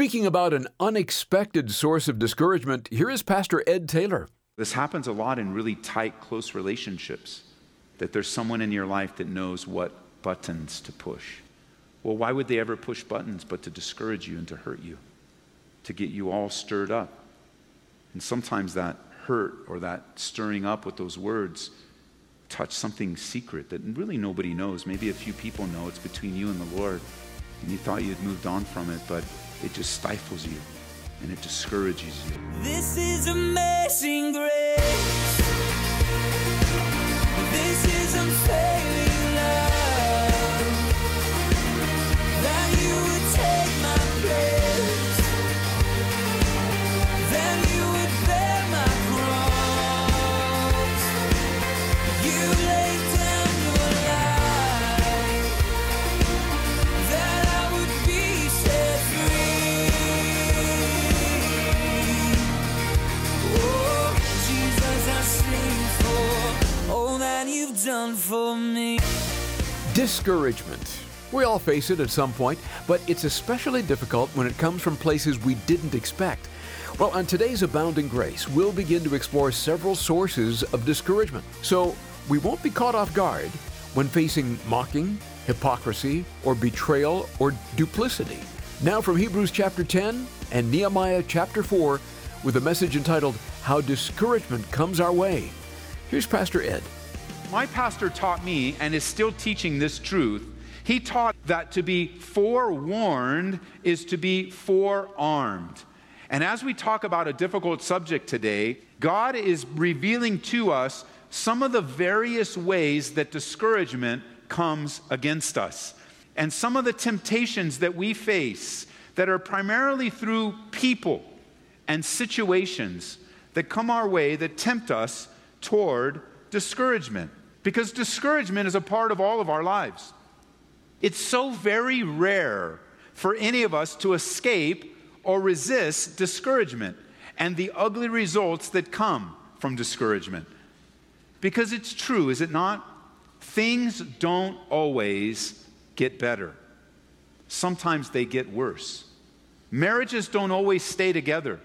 Speaking about an unexpected source of discouragement, here is Pastor Ed Taylor. This happens a lot in really tight, close relationships that there's someone in your life that knows what buttons to push. Well, why would they ever push buttons but to discourage you and to hurt you, to get you all stirred up? And sometimes that hurt or that stirring up with those words touch something secret that really nobody knows. Maybe a few people know it's between you and the Lord. And you thought you'd moved on from it, but it just stifles you and it discourages you. This is amazing grace. This is unfailing Discouragement. We all face it at some point, but it's especially difficult when it comes from places we didn't expect. Well, on today's Abounding Grace, we'll begin to explore several sources of discouragement. So we won't be caught off guard when facing mocking, hypocrisy, or betrayal or duplicity. Now from Hebrews chapter 10 and Nehemiah chapter 4 with a message entitled How Discouragement Comes Our Way. Here's Pastor Ed. My pastor taught me and is still teaching this truth. He taught that to be forewarned is to be forearmed. And as we talk about a difficult subject today, God is revealing to us some of the various ways that discouragement comes against us. And some of the temptations that we face that are primarily through people and situations that come our way that tempt us toward discouragement. Because discouragement is a part of all of our lives. It's so very rare for any of us to escape or resist discouragement and the ugly results that come from discouragement. Because it's true, is it not? Things don't always get better, sometimes they get worse. Marriages don't always stay together,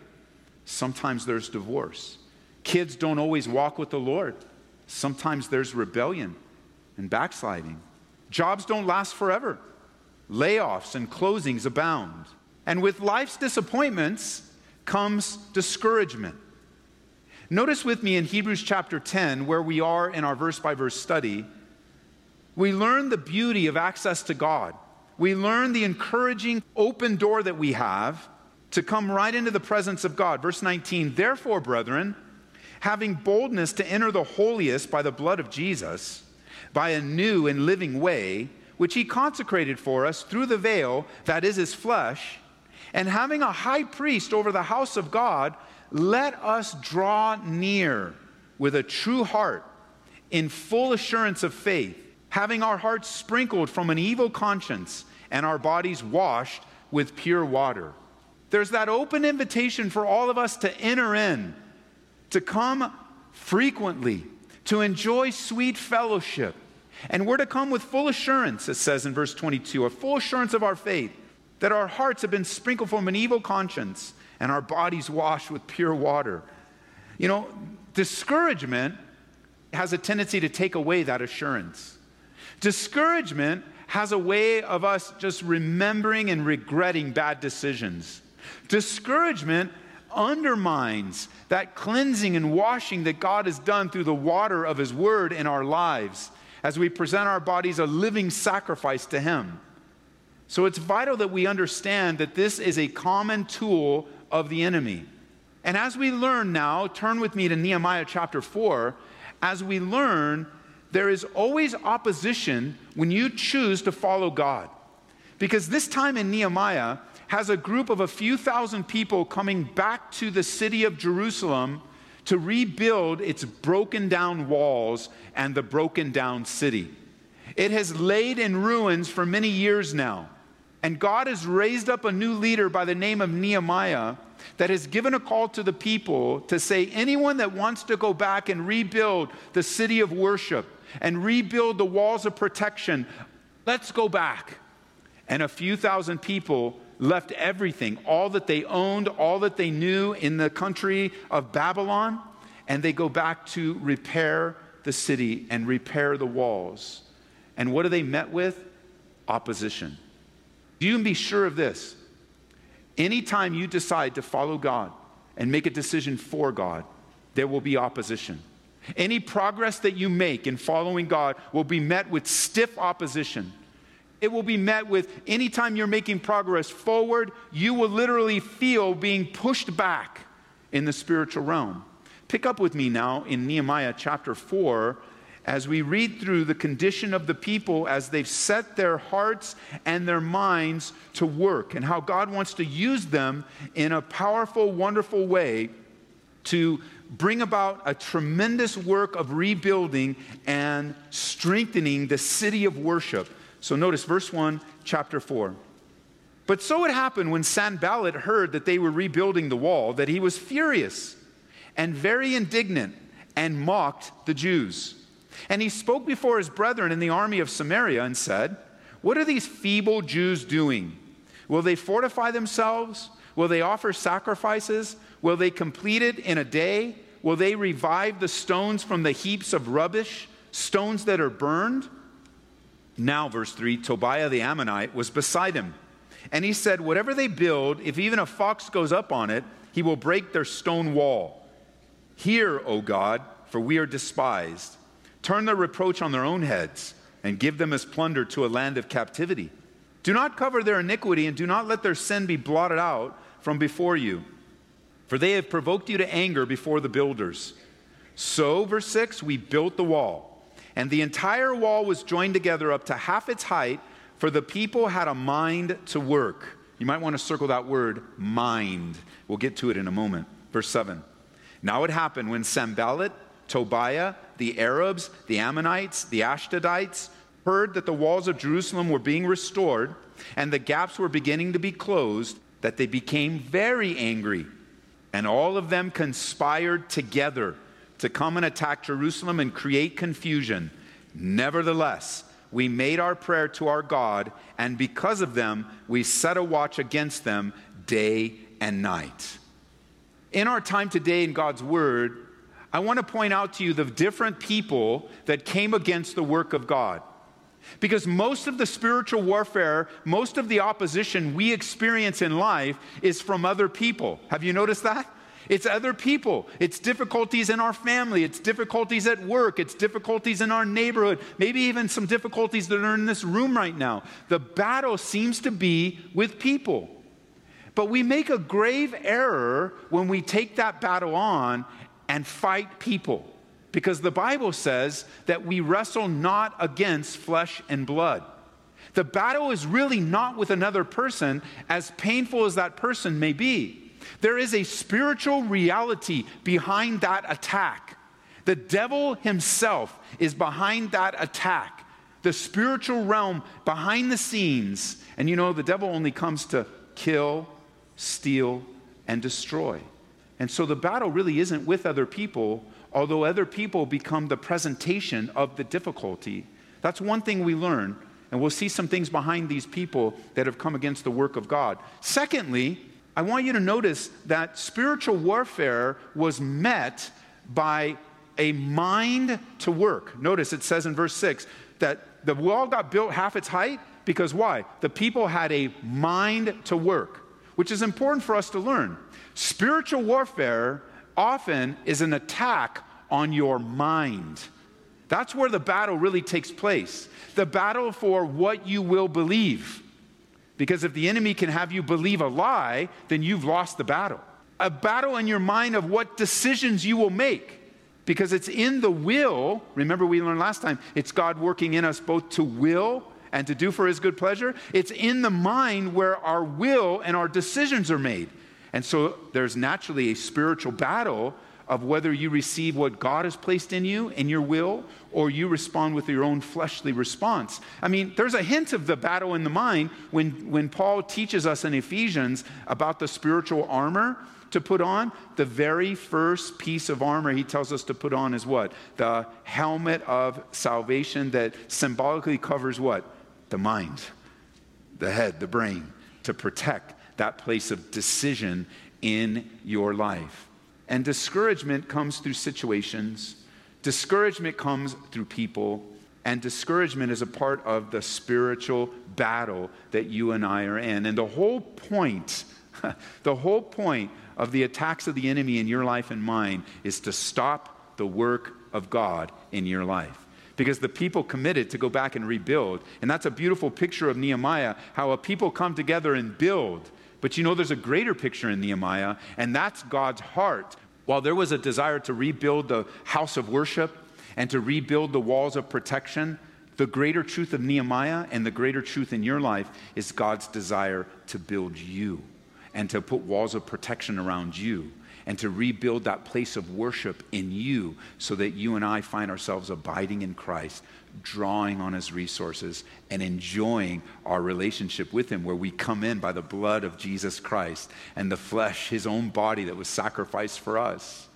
sometimes there's divorce. Kids don't always walk with the Lord, sometimes there's rebellion and backsliding. Jobs don't last forever. Layoffs and closings abound. And with life's disappointments comes discouragement. Notice with me in Hebrews chapter 10, where we are in our verse by verse study, we learn the beauty of access to God. We learn the encouraging open door that we have to come right into the presence of God. Verse 19, therefore, brethren, having boldness to enter the holiest by the blood of Jesus, by a new and living way, which he consecrated for us through the veil, that is his flesh, and having a high priest over the house of God, let us draw near with a true heart in full assurance of faith, having our hearts sprinkled from an evil conscience and our bodies washed with pure water. There's that open invitation for all of us to enter in, to come frequently, to enjoy sweet fellowship. And we're to come with full assurance, it says in verse 22, a full assurance of our faith, that our hearts have been sprinkled from an evil conscience and our bodies washed with pure water. You know, discouragement has a tendency to take away that assurance. Discouragement has a way of us just remembering and regretting bad decisions. Discouragement undermines that cleansing and washing that God has done through the water of His Word in our lives as we present our bodies a living sacrifice to Him. So it's vital that we understand that this is a common tool of the enemy. And as we learn now, turn with me to Nehemiah chapter 4. As we learn, there is always opposition when you choose to follow God. Because this time in Nehemiah has a group of a few thousand people coming back to the city of Jerusalem to rebuild its broken down walls and the broken down city. It has laid in ruins for many years now. And God has raised up a new leader by the name of Nehemiah that has given a call to the people to say, anyone that wants to go back and rebuild the city of worship and rebuild the walls of protection, let's go back. And a few thousand people left everything, all that they owned, all that they knew in the country of Babylon, and they go back to repair the city and repair the walls. And what are they met with? Opposition. You can be sure of this. Anytime you decide to follow God and make a decision for God, there will be opposition. Any progress that you make in following God will be met with stiff opposition. It will be met with anytime you're making progress forward, you will literally feel being pushed back in the spiritual realm. Pick up with me now in Nehemiah chapter 4 as we read through the condition of the people as they've set their hearts and their minds to work and how God wants to use them in a powerful, wonderful way to bring about a tremendous work of rebuilding and strengthening the city of worship. So notice verse 1, chapter 4. But so it happened when Sanballat heard that they were rebuilding the wall that he was furious and very indignant and mocked the Jews. And he spoke before his brethren in the army of Samaria and said, What are these feeble Jews doing? Will they fortify themselves? Will they offer sacrifices? Will they complete it in a day? Will they revive the stones from the heaps of rubbish, stones that are burned? Now, verse 3 Tobiah the Ammonite was beside him. And he said, Whatever they build, if even a fox goes up on it, he will break their stone wall. Hear, O God, for we are despised. Turn their reproach on their own heads and give them as plunder to a land of captivity. Do not cover their iniquity and do not let their sin be blotted out from before you. For they have provoked you to anger before the builders. So, verse 6, we built the wall, and the entire wall was joined together up to half its height, for the people had a mind to work. You might want to circle that word, mind. We'll get to it in a moment. Verse 7. Now it happened when Sanballat, Tobiah, the Arabs, the Ammonites, the Ashdodites heard that the walls of Jerusalem were being restored and the gaps were beginning to be closed, that they became very angry and all of them conspired together to come and attack Jerusalem and create confusion. Nevertheless, we made our prayer to our God, and because of them, we set a watch against them day and night. In our time today in God's Word, I want to point out to you the different people that came against the work of God. Because most of the spiritual warfare, most of the opposition we experience in life is from other people. Have you noticed that? It's other people. It's difficulties in our family. It's difficulties at work. It's difficulties in our neighborhood. Maybe even some difficulties that are in this room right now. The battle seems to be with people. But we make a grave error when we take that battle on and fight people. Because the Bible says that we wrestle not against flesh and blood. The battle is really not with another person, as painful as that person may be. There is a spiritual reality behind that attack. The devil himself is behind that attack. The spiritual realm behind the scenes. And you know, the devil only comes to kill, steal, and destroy. And so the battle really isn't with other people, although other people become the presentation of the difficulty, that's one thing we learn. And we'll see some things behind these people that have come against the work of God. Secondly, I want you to notice that spiritual warfare was met by a mind to work. Notice it says in verse 6 that the wall got built half its height because why? The people had a mind to work, which is important for us to learn. Spiritual warfare often is an attack on your mind. That's where the battle really takes place. The battle for what you will believe. Because if the enemy can have you believe a lie, then you've lost the battle. A battle in your mind of what decisions you will make. Because it's in the will, remember we learned last time, it's God working in us both to will and to do for his good pleasure. It's in the mind where our will and our decisions are made. And so there's naturally a spiritual battle of whether you receive what God has placed in you, in your will, or you respond with your own fleshly response. I mean, there's a hint of the battle in the mind when, when Paul teaches us in Ephesians about the spiritual armor to put on. The very first piece of armor he tells us to put on is what? The helmet of salvation that symbolically covers what? The mind, the head, the brain to protect that place of decision in your life. And discouragement comes through situations, discouragement comes through people, and discouragement is a part of the spiritual battle that you and I are in. And the whole point, the whole point of the attacks of the enemy in your life and mine is to stop the work of God in your life because the people committed to go back and rebuild. And that's a beautiful picture of Nehemiah, how a people come together and build. But you know, there's a greater picture in Nehemiah, and that's God's heart. While there was a desire to rebuild the house of worship and to rebuild the walls of protection, the greater truth of Nehemiah and the greater truth in your life is God's desire to build you and to put walls of protection around you and to rebuild that place of worship in you so that you and I find ourselves abiding in Christ, drawing on his resources, and enjoying our relationship with him, where we come in by the blood of Jesus Christ and the flesh, his own body that was sacrificed for us.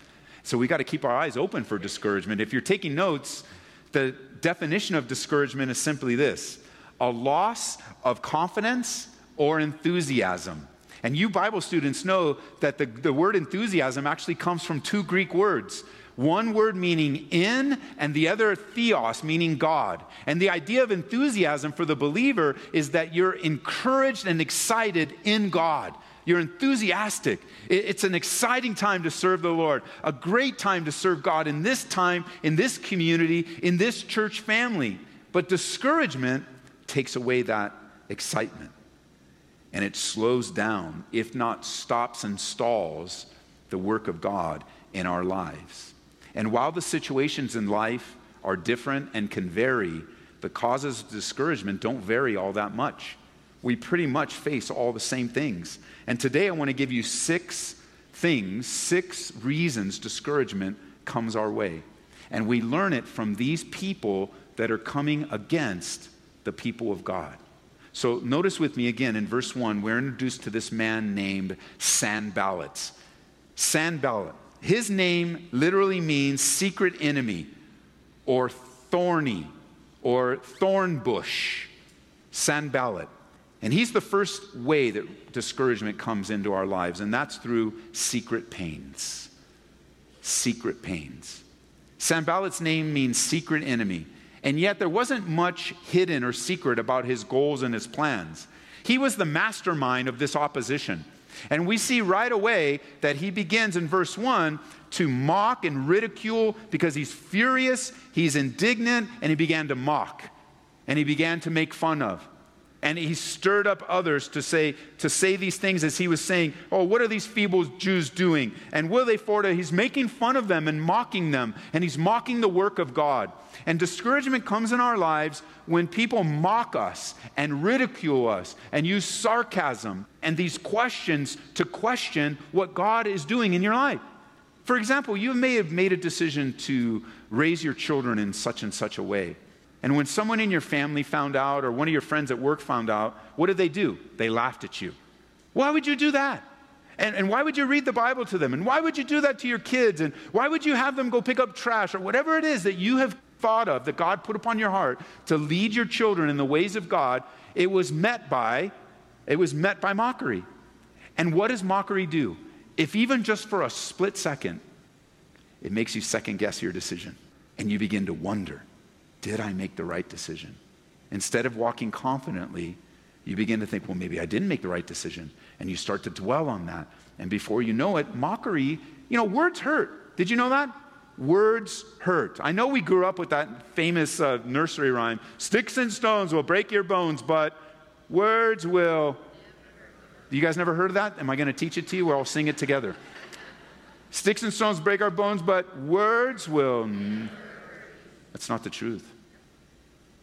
So we got to keep our eyes open for discouragement. If you're taking notes, the definition of discouragement is simply this a loss of confidence or enthusiasm. And you Bible students know that the, the word enthusiasm actually comes from two Greek words. One word meaning in, and the other theos, meaning God. And the idea of enthusiasm for the believer is that you're encouraged and excited in God. You're enthusiastic. It's an exciting time to serve the Lord, a great time to serve God in this time, in this community, in this church family. But discouragement takes away that excitement and it slows down, if not stops and stalls, the work of God in our lives. And while the situations in life are different and can vary, the causes of discouragement don't vary all that much. We pretty much face all the same things. And today I want to give you six things, six reasons discouragement comes our way. And we learn it from these people that are coming against the people of God. So notice with me again in verse 1, we're introduced to this man named Sanballat. Sanballat. His name literally means secret enemy or thorny or thorn bush. Sanballat. And he's the first way that discouragement comes into our lives, and that's through secret pains. Secret pains. Sanballat's name means secret enemy. And yet, there wasn't much hidden or secret about his goals and his plans. He was the mastermind of this opposition. And we see right away that he begins in verse 1 to mock and ridicule because he's furious, he's indignant, and he began to mock. And he began to make fun of and he stirred up others to say to say these things as he was saying oh what are these feeble jews doing? And will they for he's making fun of them and mocking them and he's mocking the work of god. And discouragement comes in our lives when people mock us and ridicule us and use sarcasm and these questions to question what god is doing in your life. For example you may have made a decision to raise your children in such and such a way and when someone in your family found out or one of your friends at work found out, what did they do? They laughed at you. Why would you do that? And, and why would you read the Bible to them? And why would you do that to your kids? And why would you have them go pick up trash or whatever it is that you have thought of that God put upon your heart to lead your children in the ways of God? It was met by it was met by mockery. And what does mockery do? If even just for a split second, it makes you second guess your decision and you begin to wonder did I make the right decision? Instead of walking confidently, you begin to think, well, maybe I didn't make the right decision. And you start to dwell on that. And before you know it, mockery, you know, words hurt. Did you know that? Words hurt. I know we grew up with that famous uh, nursery rhyme sticks and stones will break your bones, but words will. You guys never heard of that? Am I going to teach it to you? We'll all sing it together. Sticks and stones break our bones, but words will. That's not the truth.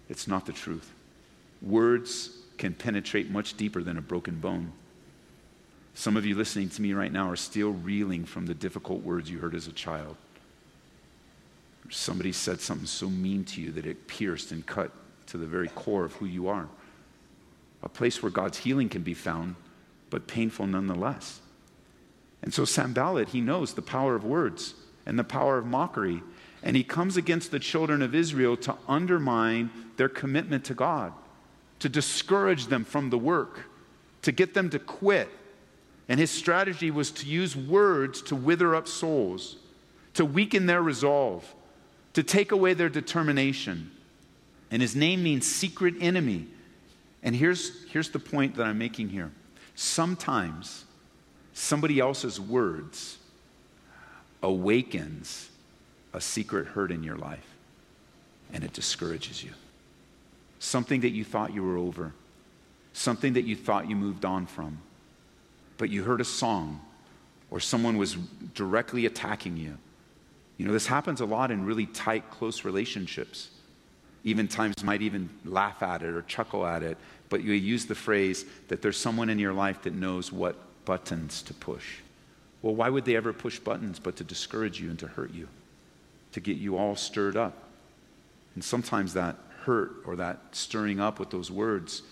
It's not the truth. Words can penetrate much deeper than a broken bone. Some of you listening to me right now are still reeling from the difficult words you heard as a child. Somebody said something so mean to you that it pierced and cut to the very core of who you are. A place where God's healing can be found, but painful nonetheless. And so Sanballat, he knows the power of words and the power of mockery and he comes against the children of Israel to undermine their commitment to God, to discourage them from the work, to get them to quit. And his strategy was to use words to wither up souls, to weaken their resolve, to take away their determination. And his name means secret enemy. And here's, here's the point that I'm making here. Sometimes somebody else's words awakens a secret hurt in your life and it discourages you. Something that you thought you were over, something that you thought you moved on from, but you heard a song or someone was directly attacking you. You know, this happens a lot in really tight, close relationships. Even times might even laugh at it or chuckle at it, but you use the phrase that there's someone in your life that knows what buttons to push. Well, why would they ever push buttons but to discourage you and to hurt you, to get you all stirred up? And sometimes that hurt or that stirring up with those words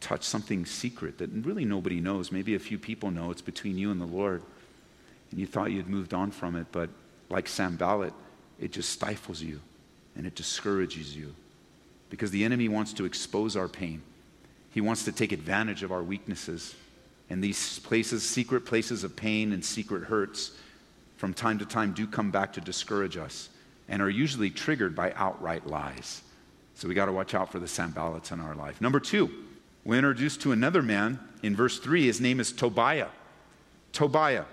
touch something secret that really nobody knows. Maybe a few people know it's between you and the Lord. And you thought you'd moved on from it, but like Sam Sanballat, it just stifles you and it discourages you. Because the enemy wants to expose our pain. He wants to take advantage of our weaknesses. And these places, secret places of pain and secret hurts, from time to time do come back to discourage us and are usually triggered by outright lies. So we got to watch out for the Sanballats in our life. Number two, we're introduced to another man in verse three. His name is Tobiah. Tobiah.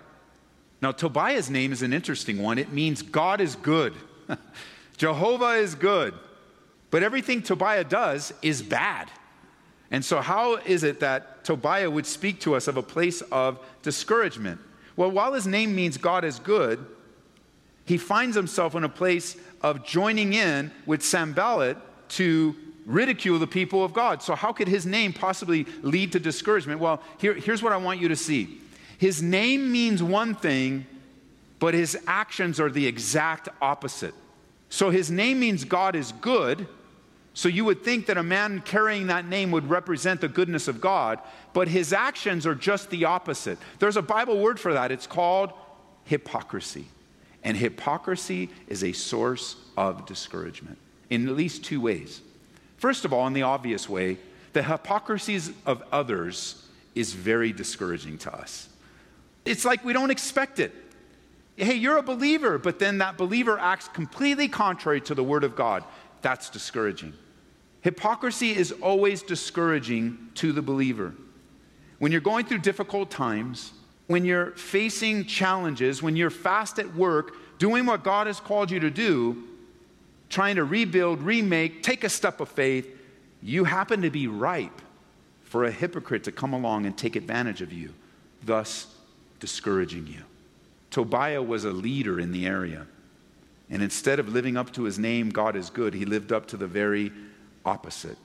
Now, Tobiah's name is an interesting one. It means God is good. Jehovah is good. But everything Tobiah does is bad. And so, how is it that Tobiah would speak to us of a place of discouragement? Well, while his name means God is good, he finds himself in a place of joining in with Sanballat to ridicule the people of God. So, how could his name possibly lead to discouragement? Well, here, here's what I want you to see his name means one thing, but his actions are the exact opposite. So, his name means God is good. So, you would think that a man carrying that name would represent the goodness of God, but his actions are just the opposite. There's a Bible word for that. It's called hypocrisy. And hypocrisy is a source of discouragement in at least two ways. First of all, in the obvious way, the hypocrisies of others is very discouraging to us. It's like we don't expect it. Hey, you're a believer, but then that believer acts completely contrary to the Word of God. That's discouraging. Hypocrisy is always discouraging to the believer. When you're going through difficult times, when you're facing challenges, when you're fast at work, doing what God has called you to do, trying to rebuild, remake, take a step of faith, you happen to be ripe for a hypocrite to come along and take advantage of you, thus discouraging you. Tobiah was a leader in the area. And instead of living up to his name, God is good, he lived up to the very opposite.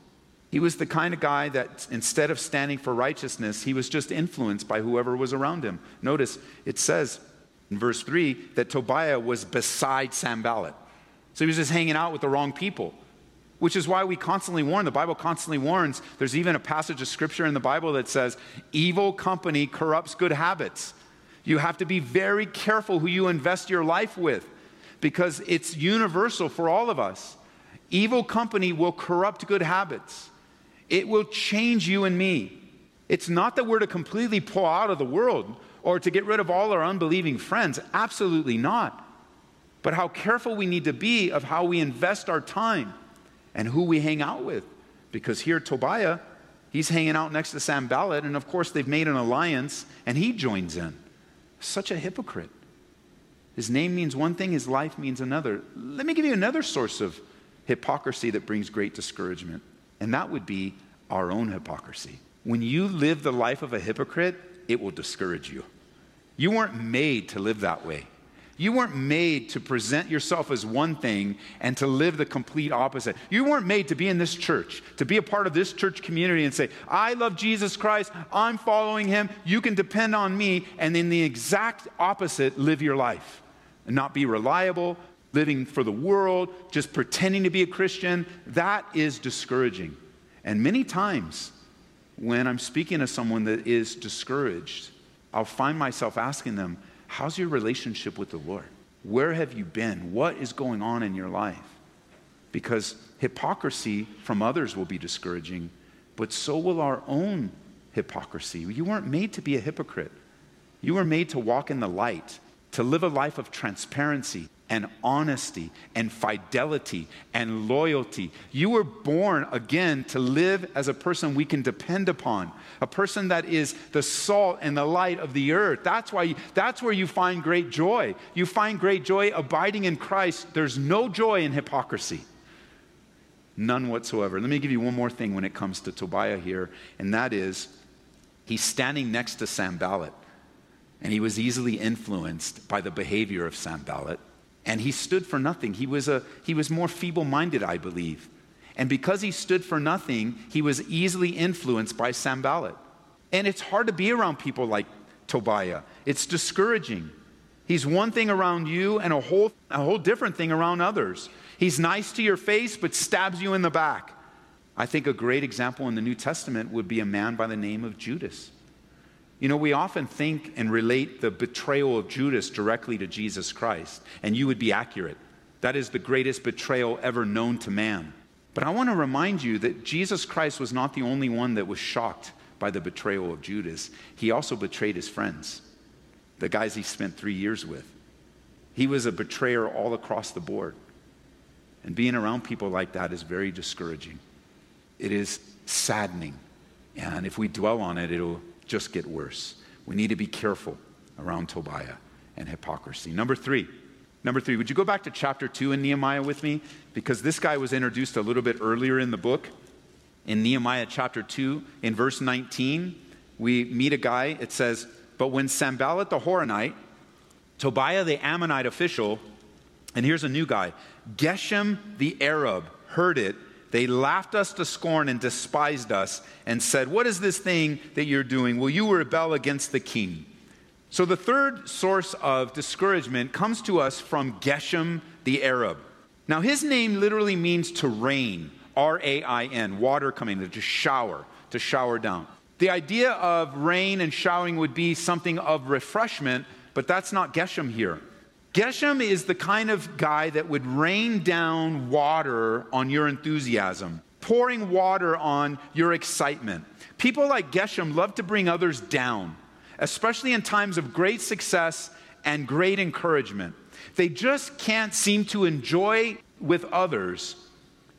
He was the kind of guy that instead of standing for righteousness, he was just influenced by whoever was around him. Notice it says in verse 3 that Tobiah was beside Sanballat. So he was just hanging out with the wrong people, which is why we constantly warn. The Bible constantly warns. There's even a passage of scripture in the Bible that says, evil company corrupts good habits. You have to be very careful who you invest your life with because it's universal for all of us. Evil company will corrupt good habits. It will change you and me. It's not that we're to completely pull out of the world or to get rid of all our unbelieving friends. Absolutely not. But how careful we need to be of how we invest our time and who we hang out with. Because here, Tobiah, he's hanging out next to Sanballat, and of course, they've made an alliance, and he joins in. Such a hypocrite. His name means one thing, his life means another. Let me give you another source of hypocrisy that brings great discouragement and that would be our own hypocrisy. When you live the life of a hypocrite, it will discourage you. You weren't made to live that way. You weren't made to present yourself as one thing and to live the complete opposite. You weren't made to be in this church, to be a part of this church community and say, I love Jesus Christ, I'm following him, you can depend on me, and in the exact opposite, live your life and not be reliable, living for the world, just pretending to be a Christian, that is discouraging. And many times when I'm speaking to someone that is discouraged, I'll find myself asking them, How's your relationship with the Lord? Where have you been? What is going on in your life? Because hypocrisy from others will be discouraging, but so will our own hypocrisy. You weren't made to be a hypocrite. You were made to walk in the light, to live a life of transparency and honesty and fidelity and loyalty. You were born again to live as a person we can depend upon, a person that is the salt and the light of the earth. That's why that's where you find great joy. You find great joy abiding in Christ. There's no joy in hypocrisy. None whatsoever. Let me give you one more thing when it comes to Tobiah here, and that is he's standing next to Sanballat, and he was easily influenced by the behavior of Sanballat. And he stood for nothing. He was, a, he was more feeble minded, I believe. And because he stood for nothing, he was easily influenced by Sanballat. And it's hard to be around people like Tobiah, it's discouraging. He's one thing around you and a whole, a whole different thing around others. He's nice to your face, but stabs you in the back. I think a great example in the New Testament would be a man by the name of Judas. You know, we often think and relate the betrayal of Judas directly to Jesus Christ, and you would be accurate. That is the greatest betrayal ever known to man. But I want to remind you that Jesus Christ was not the only one that was shocked by the betrayal of Judas. He also betrayed his friends, the guys he spent three years with. He was a betrayer all across the board. And being around people like that is very discouraging. It is saddening. And if we dwell on it, it'll just get worse. We need to be careful around Tobiah and hypocrisy. Number three, number three, would you go back to chapter two in Nehemiah with me? Because this guy was introduced a little bit earlier in the book. In Nehemiah chapter 2, in verse 19, we meet a guy. It says, But when Sanballat the Horonite, Tobiah the Ammonite official, and here's a new guy, Geshem the Arab, heard it, they laughed us to scorn and despised us and said, What is this thing that you're doing? Will you rebel against the king? So the third source of discouragement comes to us from Geshem the Arab. Now, his name literally means to rain, R A I N, water coming, to shower, to shower down. The idea of rain and showering would be something of refreshment, but that's not Geshem here. Geshem is the kind of guy that would rain down water on your enthusiasm, pouring water on your excitement. People like Geshem love to bring others down, especially in times of great success and great encouragement. They just can't seem to enjoy with others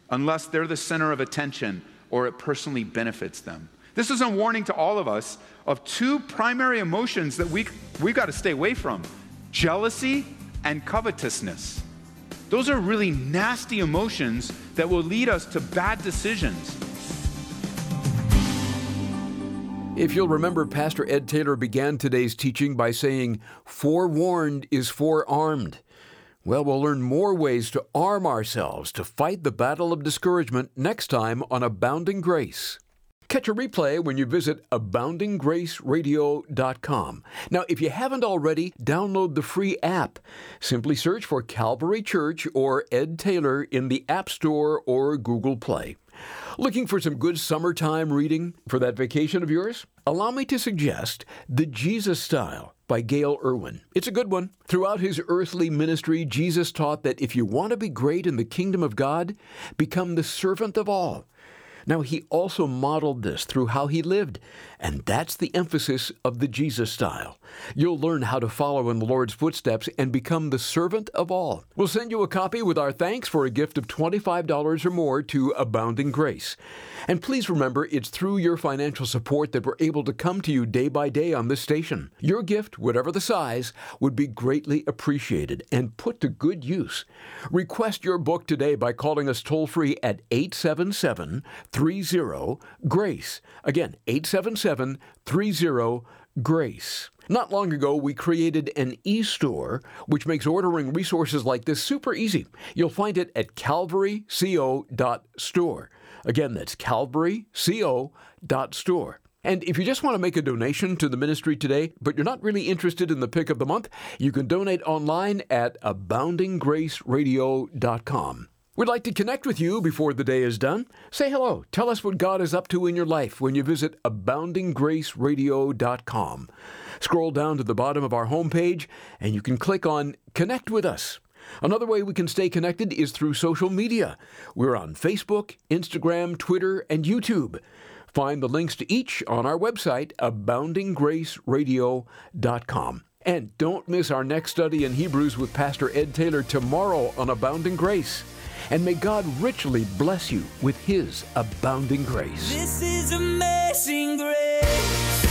unless they're the center of attention or it personally benefits them. This is a warning to all of us of two primary emotions that we, we've got to stay away from jealousy and covetousness. Those are really nasty emotions that will lead us to bad decisions. If you'll remember, Pastor Ed Taylor began today's teaching by saying, Forewarned is forearmed. Well, we'll learn more ways to arm ourselves to fight the battle of discouragement next time on Abounding Grace. Catch a replay when you visit aboundinggraceradio.com. Now, if you haven't already, download the free app. Simply search for Calvary Church or Ed Taylor in the App Store or Google Play. Looking for some good summertime reading for that vacation of yours? Allow me to suggest The Jesus Style by Gayle Erwin. It's a good one. Throughout his earthly ministry, Jesus taught that if you want to be great in the kingdom of God, become the servant of all. Now, he also modeled this through how he lived, and that's the emphasis of the Jesus style. You'll learn how to follow in the Lord's footsteps and become the servant of all. We'll send you a copy with our thanks for a gift of $25 or more to Abounding Grace. And please remember, it's through your financial support that we're able to come to you day by day on this station. Your gift, whatever the size, would be greatly appreciated and put to good use. Request your book today by calling us toll free at 877 30 GRACE. Again, 877 30 GRACE. Not long ago, we created an e store which makes ordering resources like this super easy. You'll find it at calvaryco.store. Again, that's calvaryco.store. And if you just want to make a donation to the ministry today, but you're not really interested in the pick of the month, you can donate online at aboundinggraceradio.com. We'd like to connect with you before the day is done. Say hello. Tell us what God is up to in your life when you visit aboundinggraceradio.com. Scroll down to the bottom of our homepage and you can click on Connect with Us. Another way we can stay connected is through social media. We're on Facebook, Instagram, Twitter, and YouTube. Find the links to each on our website, aboundinggraceradio.com. And don't miss our next study in Hebrews with Pastor Ed Taylor tomorrow on Abounding Grace and may God richly bless you with His abounding grace. This is amazing grace.